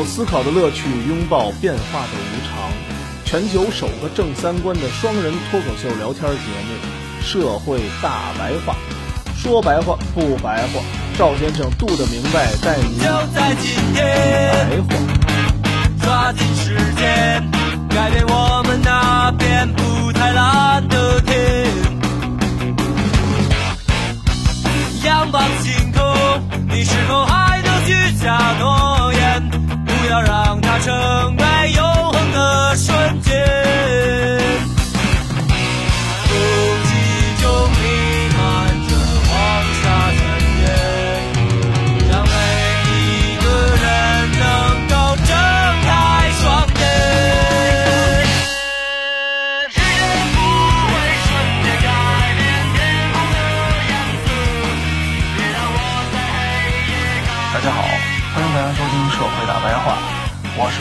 享受思考的乐趣，拥抱变化的无常。全球首个正三观的双人脱口秀聊天节目《社会大白话》，说白话不白话，赵先生度的明白，带你就在今天，白话。抓紧时间，改变我们那片不太蓝的天。仰望星空，你是否还能许下诺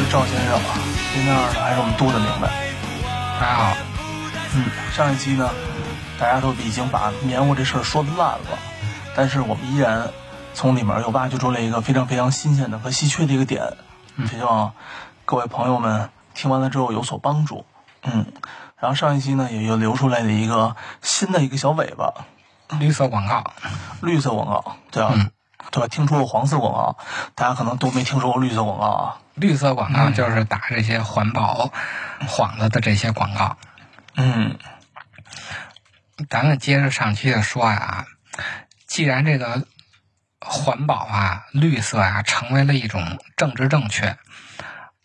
赵先生啊，对面呢还是我们杜的明白。大家好，嗯，上一期呢，大家都已经把棉花这事儿说烂了，但是我们依然从里面又挖掘出了一个非常非常新鲜的和稀缺的一个点，希望各位朋友们听完了之后有所帮助。嗯，然后上一期呢也又留出来了一个新的一个小尾巴，绿色广告，绿色广告，对啊，嗯对吧？听说过黄色广告，大家可能都没听说过绿色广告啊。绿色广告就是打这些环保幌子的这些广告。嗯咱们接着上期的说呀，既然这个环保啊、绿色啊成为了一种政治正确，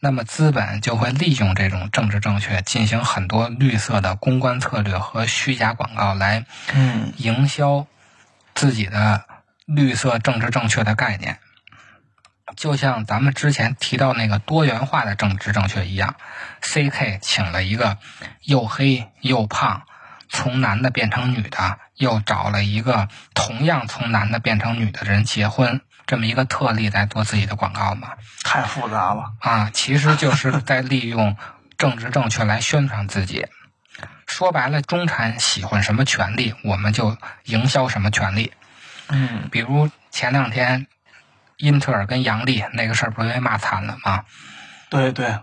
那么资本就会利用这种政治正确，进行很多绿色的公关策略和虚假广告来嗯营销自己的绿色政治正确的概念。就像咱们之前提到那个多元化的政治正确一样，CK 请了一个又黑又胖，从男的变成女的，又找了一个同样从男的变成女的人结婚，这么一个特例来做自己的广告嘛？太复杂了。啊，其实就是在利用政治正确来宣传自己。说白了，中产喜欢什么权利，我们就营销什么权利。嗯比如前两天，英特尔跟杨笠那个事儿不是被骂惨了吗？对对，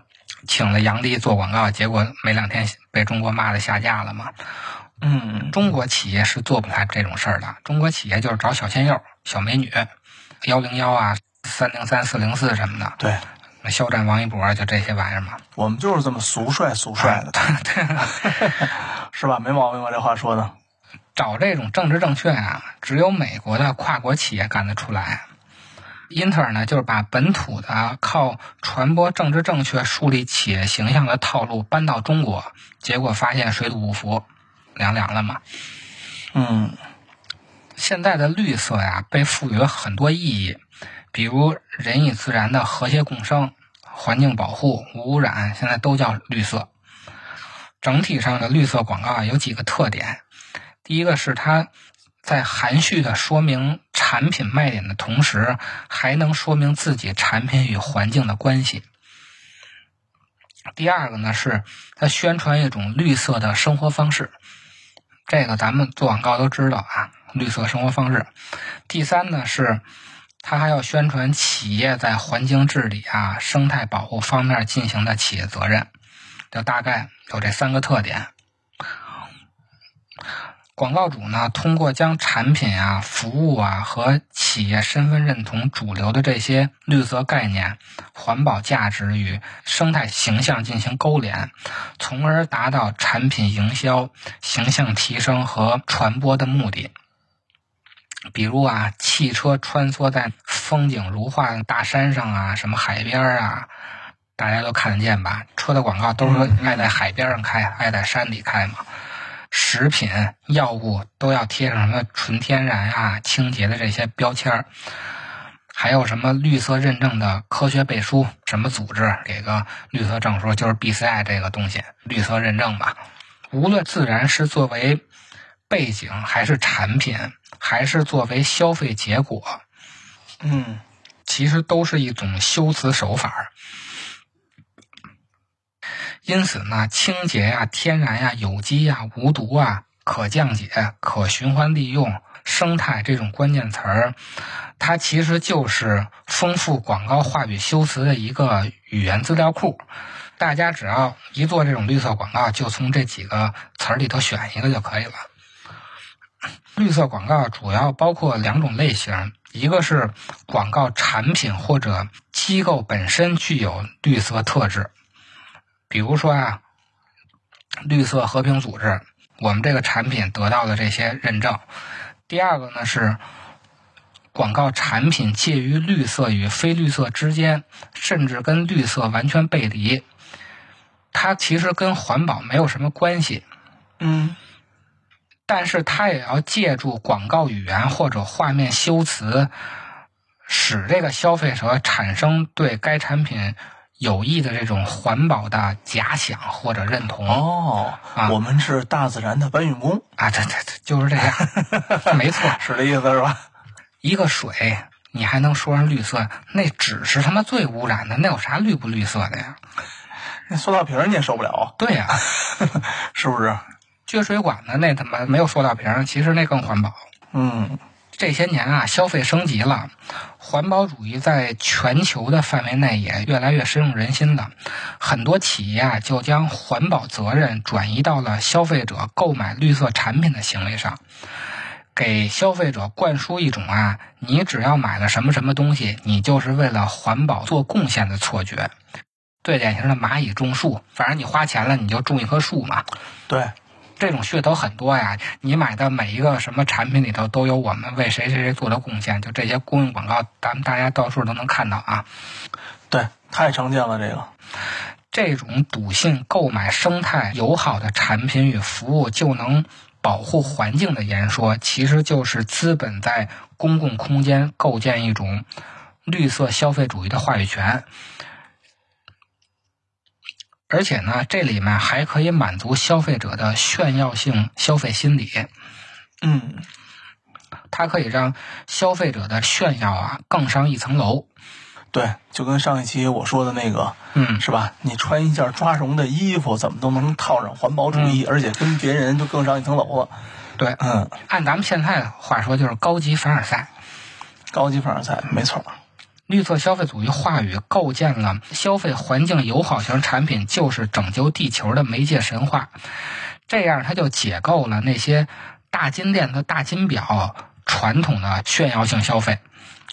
请了杨笠做广告，结果没两天被中国骂的下架了嘛。嗯中国企业是做不来这种事儿的，中国企业就是找小鲜肉、小美女，幺零幺啊、三零三、四零四什么的，对，肖战、王一博就这些玩意儿嘛。我们就是这么俗帅俗帅的，是吧？没毛病吧？这话说的。找这种政治正确啊，只有美国的跨国企业干得出来。英特尔呢，就是把本土的靠传播政治正确、树立企业形象的套路搬到中国，结果发现水土不服，凉凉了嘛。嗯现在的绿色呀，被赋予了很多意义，比如人与自然的和谐共生、环境保护、无污染，现在都叫绿色。整体上的绿色广告有几个特点，第一个是它在含蓄的说明产品卖点的同时，还能说明自己产品与环境的关系。第二个呢是它宣传一种绿色的生活方式，这个咱们做广告都知道啊，绿色生活方式。第三呢是，它还要宣传企业在环境治理啊、生态保护方面进行的企业责任，就大概有这三个特点。广告主呢，通过将产品啊、服务啊和企业身份认同主流的这些绿色概念、环保价值与生态形象进行勾连，从而达到产品营销、形象提升和传播的目的。比如啊，汽车穿梭在风景如画的大山上啊，什么海边啊，大家都看得见吧？车的广告都是爱在海边上开，爱在山里开嘛。食品、药物都要贴上什么纯天然啊、清洁的这些标签儿，还有什么绿色认证的科学背书，什么组织给个绿色证书，就是 BCI 这个东西，绿色认证吧。无论自然是作为背景，还是产品，还是作为消费结果，嗯其实都是一种修辞手法儿。因此呢，清洁呀、天然呀、有机呀、无毒啊、可降解、可循环利用、生态这种关键词儿，它其实就是丰富广告话语修辞的一个语言资料库。大家只要一做这种绿色广告，就从这几个词儿里头选一个就可以了。绿色广告主要包括两种类型，一个是广告产品或者机构本身具有绿色特质，比如说啊，绿色和平组织，我们这个产品得到的这些认证。第二个呢是广告产品介于绿色与非绿色之间，甚至跟绿色完全背离，它其实跟环保没有什么关系。嗯但是它也要借助广告语言或者画面修辞，使这个消费者产生对该产品有益的这种环保的假想或者认同。哦，啊我们是大自然的搬运工，啊，对对对，就是这样，没错。是这意思是吧？一个水，你还能说上绿色？那纸是他妈最污染的，那有啥绿不绿色的呀？那塑料瓶儿你也受不了，对呀、是不是？撅水管的那他妈没有塑料瓶儿，其实那更环保。嗯这些年啊，消费升级了，环保主义在全球的范围内也越来越深入人心了。很多企业啊，就将环保责任转移到了消费者购买绿色产品的行为上，给消费者灌输一种啊，你只要买了什么什么东西，你就是为了环保做贡献的错觉。最典型的蚂蚁种树，反正你花钱了，你就种一棵树嘛。对，这种噱头很多呀，你买的每一个什么产品里头都有我们为谁谁谁做的贡献，就这些公益广告，咱们大家到处都能看到啊。对，太常见了这个。这种笃信购买生态友好的产品与服务就能保护环境的言说，其实就是资本在公共空间构建一种绿色消费主义的话语权。而且呢，这里面还可以满足消费者的炫耀性消费心理。嗯，它可以让消费者的炫耀啊更上一层楼。对，就跟上一期我说的那个，嗯，是吧？你穿一件抓绒的衣服，怎么都能套上环保主义，而且跟别人就更上一层楼了。对，嗯，按咱们现在的话说，就是高级凡尔赛。高级凡尔赛，没错。绿色消费主义话语构建了消费环境友好型产品就是拯救地球的媒介神话，这样它就解构了那些大金链子、大金表传统的炫耀性消费，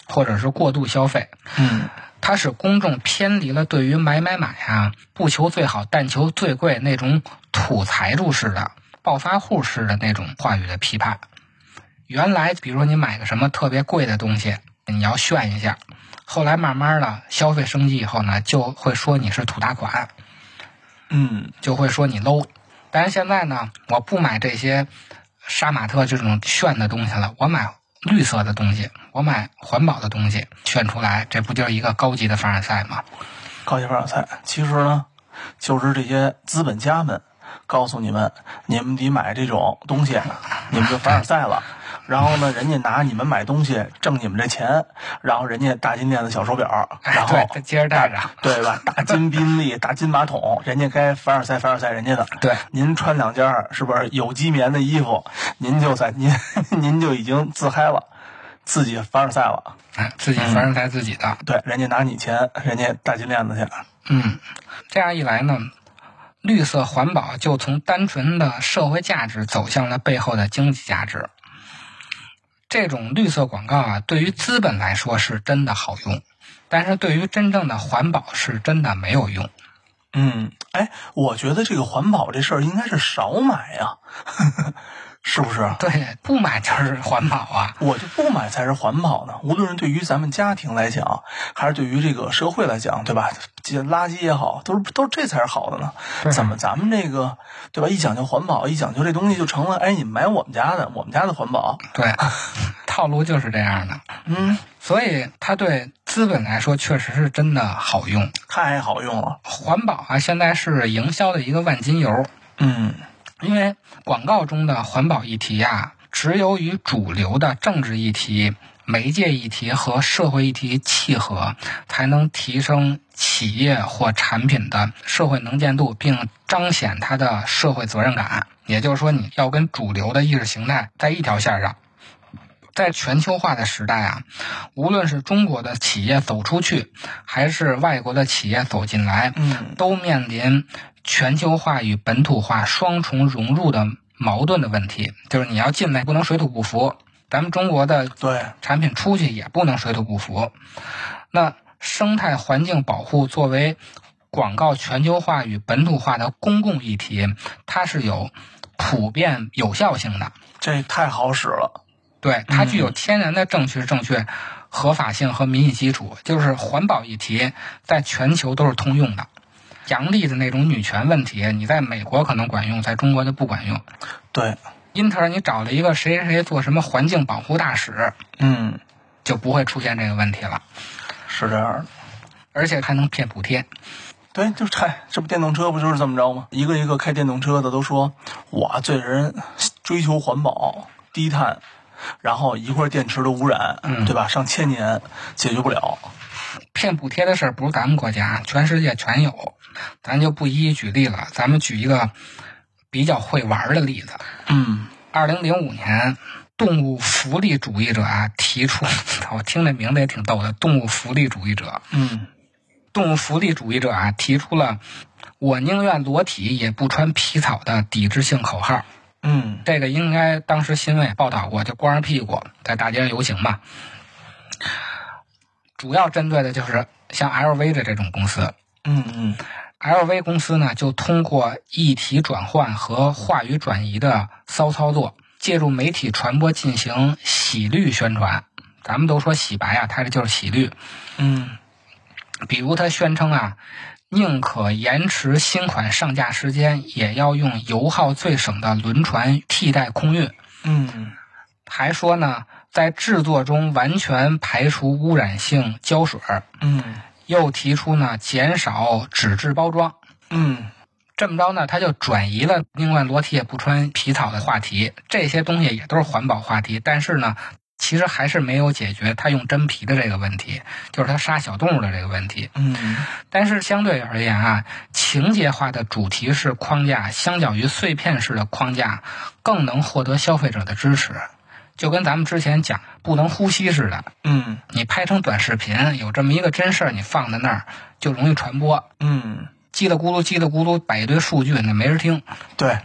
或者是过度消费。嗯，它使公众偏离了对于买买买啊，不求最好，但求最贵那种土财主式的、暴发户式的那种话语的批判。原来，比如说你买个什么特别贵的东西，你要炫一下，后来慢慢的消费升级以后呢，就会说你是土大款，嗯，就会说你 low。但是现在呢，我不买这些杀马特这种炫的东西了，我买绿色的东西，我买环保的东西，炫出来，这不就是一个高级的凡尔赛吗？高级凡尔赛。其实呢，就是这些资本家们告诉你们，你们得买这种东西，你们就凡尔赛了。然后呢，人家拿你们买东西挣你们这钱，然后人家大金链子、小手表，然后接着带着，对吧？大金宾利、大金马桶，人家该凡尔赛凡尔赛人家的。对，您穿两件儿是不是有机棉的衣服，您就在 您您就已经自嗨了，自己凡尔赛了。哎，自己凡尔赛自己的。对，人家拿你钱，人家大金链子去。嗯，这样一来呢，绿色环保就从单纯的社会价值走向了背后的经济价值。这种绿色广告啊，对于资本来说是真的好用，但是对于真正的环保是真的没有用。嗯，哎，我觉得这个环保这事儿应该是少买呀、是不是？对，不买就是环保啊。我就不买才是环保呢。无论是对于咱们家庭来讲，还是对于这个社会来讲，对吧？这垃圾也好，都是都是这才是好的呢。怎么咱们这个对吧？一讲究环保，一讲究这东西就成了，哎，你买我们家的，我们家的环保。对，套路就是这样的。嗯，所以它对资本来说确实是真的好用。太好用了。环保啊，现在是营销的一个万金油。嗯因为广告中的环保议题啊，只有与主流的政治议题、媒介议题和社会议题契合，才能提升企业或产品的社会能见度，并彰显它的社会责任感。也就是说，你要跟主流的意识形态在一条线上。在全球化的时代啊，无论是中国的企业走出去，还是外国的企业走进来，嗯都面临全球化与本土化双重融入的矛盾的问题。就是你要进来不能水土不服，咱们中国的对，产品出去也不能水土不服。那生态环境保护作为广告全球化与本土化的公共议题，它是有普遍有效性的。这太好使了。对，它具有天然的正确、正确、合法性和民意基础，就是环保议题在全球都是通用的。杨笠的那种女权问题，你在美国可能管用，在中国就不管用。对，英特尔你找了一个谁谁谁做什么环境保护大使，嗯，就不会出现这个问题了，是这样的。而且还能骗补贴。对，就是嗨，这不电动车不就是这么着吗？一个一个开电动车的都说，我这人追求环保、低碳，然后一块电池的污染，嗯对吧？上千年解决不了。骗补贴的事儿不是咱们国家，全世界全有，咱就不一一举例了。咱们举一个比较会玩儿的例子。嗯二零零五年，动物福利主义者啊提出，我听这名字也挺逗的，动物福利主义者，嗯动物福利主义者啊提出了“我宁愿裸体也不穿皮草”的抵制性口号。嗯这个应该当时新闻也报道过，就光着屁股在大街上游行嘛。主要针对的就是像 LV 的这种公司。嗯嗯 LV 公司呢，就通过议题转换和话语转移的骚操作，借助媒体传播进行洗绿宣传。咱们都说洗白啊，它这就是洗绿。嗯比如他宣称啊，宁可延迟新款上架时间，也要用油耗最省的轮船替代空运。嗯还说呢，在制作中完全排除污染性胶水儿，嗯又提出呢减少纸质包装。嗯这么着呢，他就转移了宁愿裸体也不穿皮草的话题。这些东西也都是环保话题，但是呢，其实还是没有解决他用真皮的这个问题，就是他杀小动物的这个问题。嗯但是相对而言啊，情节化的主题式框架，相较于碎片式的框架，更能获得消费者的支持。就跟咱们之前讲不能呼吸似的，嗯你拍成短视频，有这么一个真事儿，你放在那儿就容易传播。嗯，叽里咕噜叽里咕噜摆一堆数据，那没人听。对，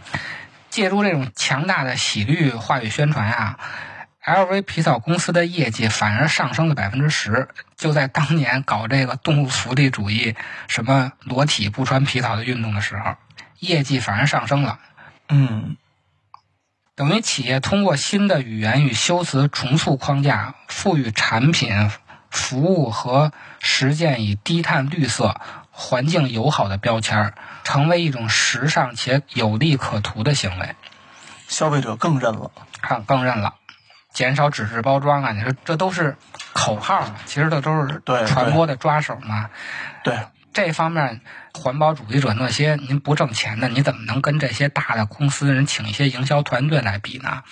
借助这种强大的洗绿话语宣传啊，LV 皮草公司的业绩反而上升了百分之十。就在当年搞这个动物福利主义、什么裸体不穿皮草的运动的时候，业绩反而上升了。嗯等于企业通过新的语言与修辞重塑框架，赋予产品、服务和实践以低碳、绿色、环境友好的标签儿，成为一种时尚且有利可图的行为。消费者更认了。看更认了，减少纸质包装啊，你说这都是口号嘛，其实这都是对传播的抓手嘛。对，这方面，环保主义者那些您不挣钱的，你怎么能跟这些大的公司人请一些营销团队来比呢？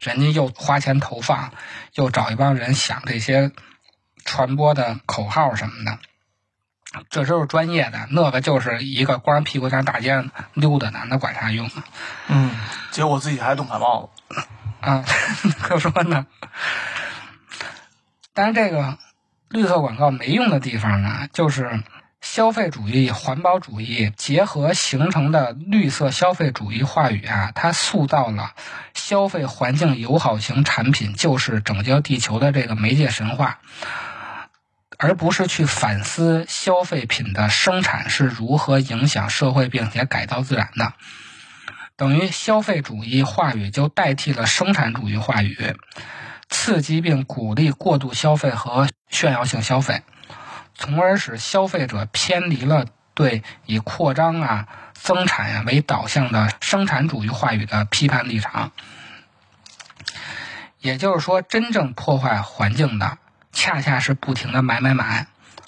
人家又花钱投放，又找一帮人想这些传播的口号什么的，这都是专业的。那个就是一个光屁股上大街上溜达呢，那管啥用啊？嗯，结果自己还冻感冒了。啊，可说呢。但是这个绿色广告没用的地方呢，就是消费主义、环保主义结合形成的绿色消费主义话语啊，它塑造了消费环境友好型产品就是拯救地球的这个媒介神话。而不是去反思消费品的生产是如何影响社会并且改造自然的。等于消费主义话语就代替了生产主义话语，刺激并鼓励过度消费和炫耀性消费，从而使消费者偏离了对以扩张啊、增产啊为导向的生产主义话语的批判立场。也就是说，真正破坏环境的，恰恰是不停的买买买、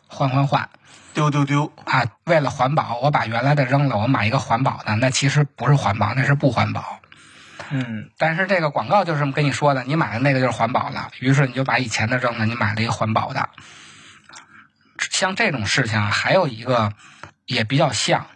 换换换。丢丢丢。啊，为了环保，我把原来的扔了，我买一个环保的，那其实不是环保，那是不环保。嗯但是这个广告就是这么跟你说的，你买的那个就是环保了，于是你就把以前的扔了，你买了一个环保的。像这种事情啊，还有一个也比较像，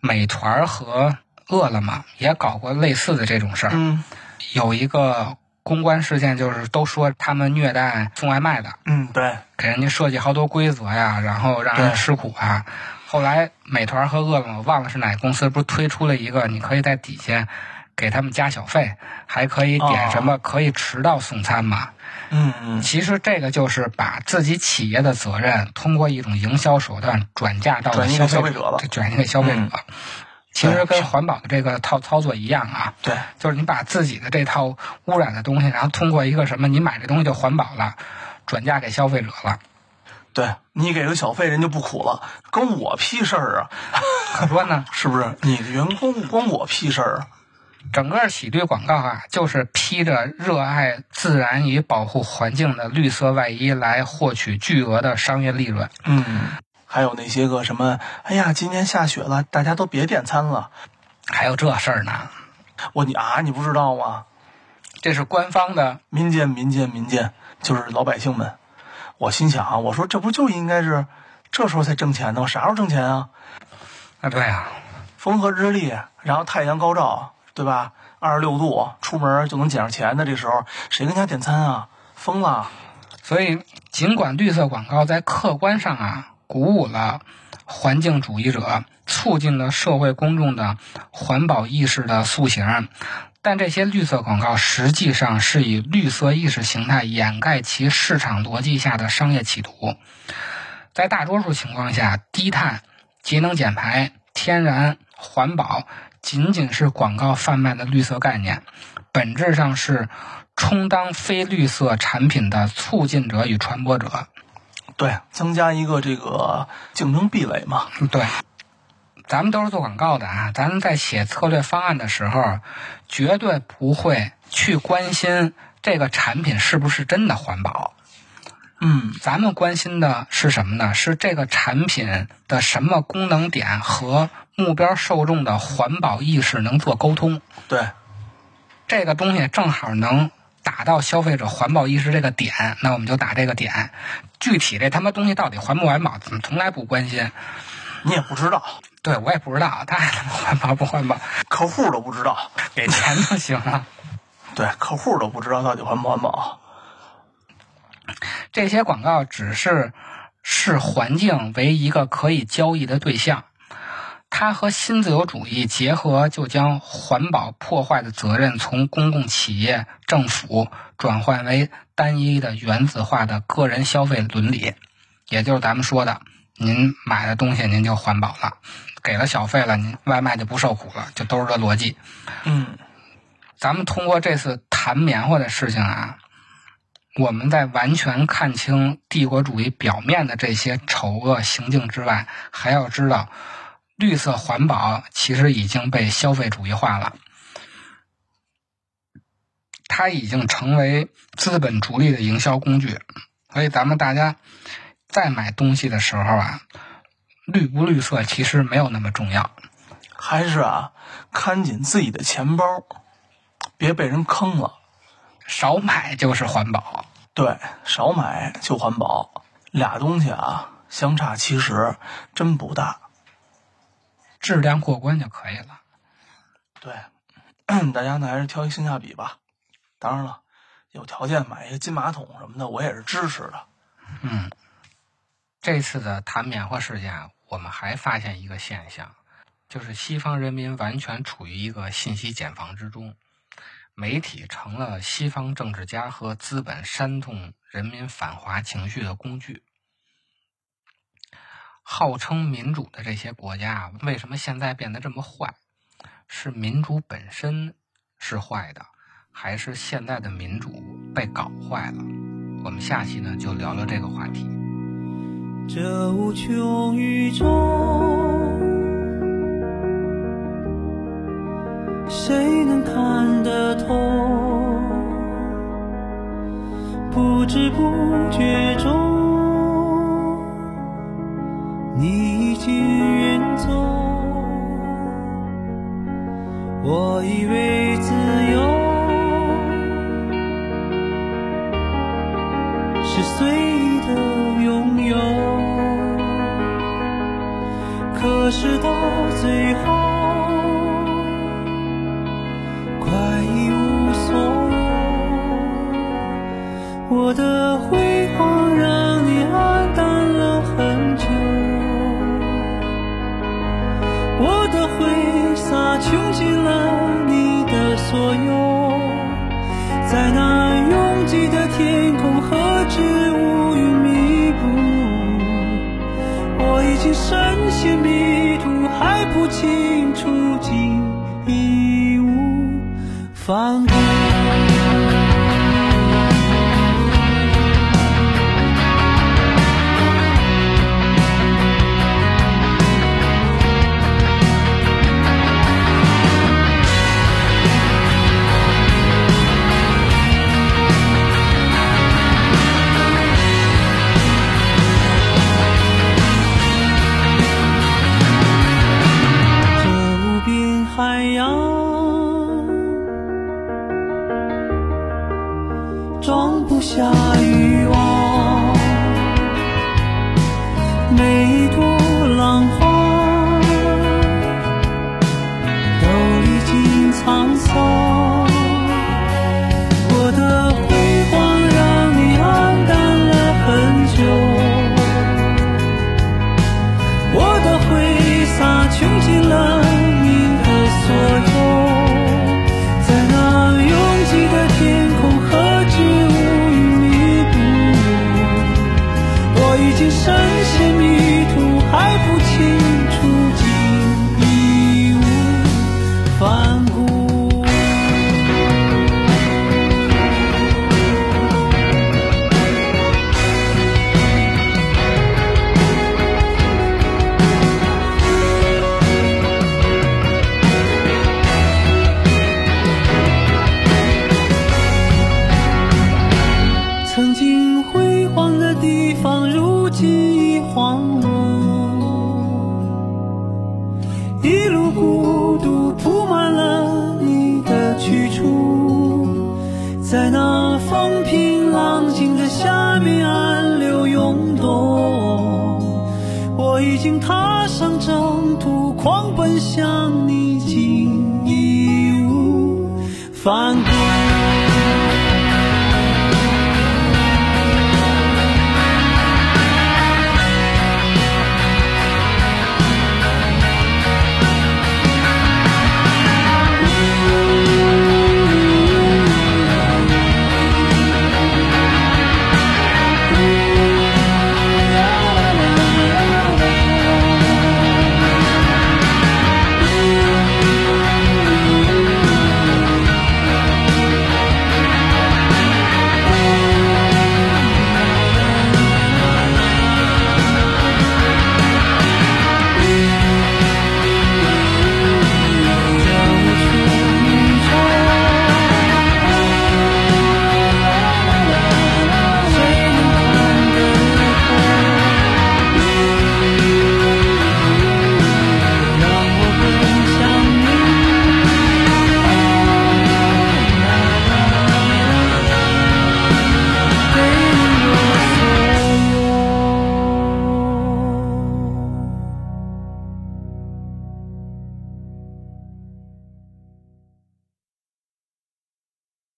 美团和饿了么也搞过类似的这种事儿。嗯有一个公关事件就是都说他们虐待送外卖的，嗯，对，给人家设计好多规则呀，然后让人吃苦啊。后来美团和饿了么忘了是哪个公司，不是推出了一个，你可以在底下给他们加小费，还可以点什么，可以迟到送餐嘛。嗯嗯，其实这个就是把自己企业的责任通过一种营销手段转嫁到了消费消费者了转移给消费者。嗯其实跟环保的这个套操作一样啊，对，就是你把自己的这套污染的东西，然后通过一个什么，你买这东西就环保了，转嫁给消费者了。对你给个小费，人就不苦了，关我屁事儿啊！可说呢，是不是？你的员工关我屁事儿啊！整个喜堆广告啊，就是披着热爱自然与保护环境的绿色外衣来获取巨额的商业利润。嗯，还有那些个什么，哎呀，今天下雪了，大家都别点餐了。还有这事儿呢，我你啊，你不知道吗？这是官方的民间民间民间，就是老百姓们。我心想啊，我说这不就应该是这时候才挣钱呢？我啥时候挣钱啊？啊，对啊，风和日丽，然后太阳高照，对吧？二十六度，出门就能捡上钱的这时候，谁跟家点餐啊？疯了！所以尽管绿色广告在客观上啊鼓舞了环境主义者，促进了社会公众的环保意识的塑形，但这些绿色广告实际上是以绿色意识形态掩盖其市场逻辑下的商业企图。在大多数情况下，低碳、节能减排、天然、环保仅仅是广告贩卖的绿色概念，本质上是充当非绿色产品的促进者与传播者。对，增加一个这个竞争壁垒嘛。对，咱们都是做广告的啊，咱们在写策略方案的时候，绝对不会去关心这个产品是不是真的环保。嗯，咱们关心的是什么呢？是这个产品的什么功能点和目标受众的环保意识能做沟通。对，这个东西正好能打到消费者环保意识这个点，那我们就打这个点。具体这他妈东西到底环不环保，怎么从来不关心？你也不知道，对我也不知道，他他妈环保不环保，客户都不知道，给钱就行了。对，客户都不知道到底环不环保。这些广告只是视环境为一个可以交易的对象，它和新自由主义结合，就将环保破坏的责任从公共企业、政府转换为单一的原子化的个人消费伦理，也就是咱们说的，您买的东西您就环保了，给了小费了，您外卖就不受苦了，就都是这逻辑。嗯，咱们通过这次谈棉花的事情啊，我们在完全看清帝国主义表面的这些丑恶行径之外，还要知道，绿色环保其实已经被消费主义化了，它已经成为资本逐利的营销工具。所以，咱们大家在买东西的时候啊，绿不绿色其实没有那么重要。还是啊，看紧自己的钱包，别被人坑了。少买就是环保。对，少买就环保，俩东西啊相差其实真不大。质量过关就可以了。对，大家呢还是挑一性价比吧。当然了，有条件买一个金马桶什么的，我也是支持的。嗯，这次的谈棉花事件啊，我们还发现一个现象，就是西方人民完全处于一个信息茧房之中，媒体成了西方政治家和资本煽动人民反华情绪的工具。号称民主的这些国家，为什么现在变得这么坏？是民主本身是坏的，还是现在的民主被搞坏了？我们下期呢就聊聊这个话题。这无穷宇宙，谁能看得透？不知不觉中，你已经远走。我以为自由是随意的拥有，可是到最后，在那风平浪静的下面暗流涌动，我已经踏上征途，狂奔向你，竟义无反顾。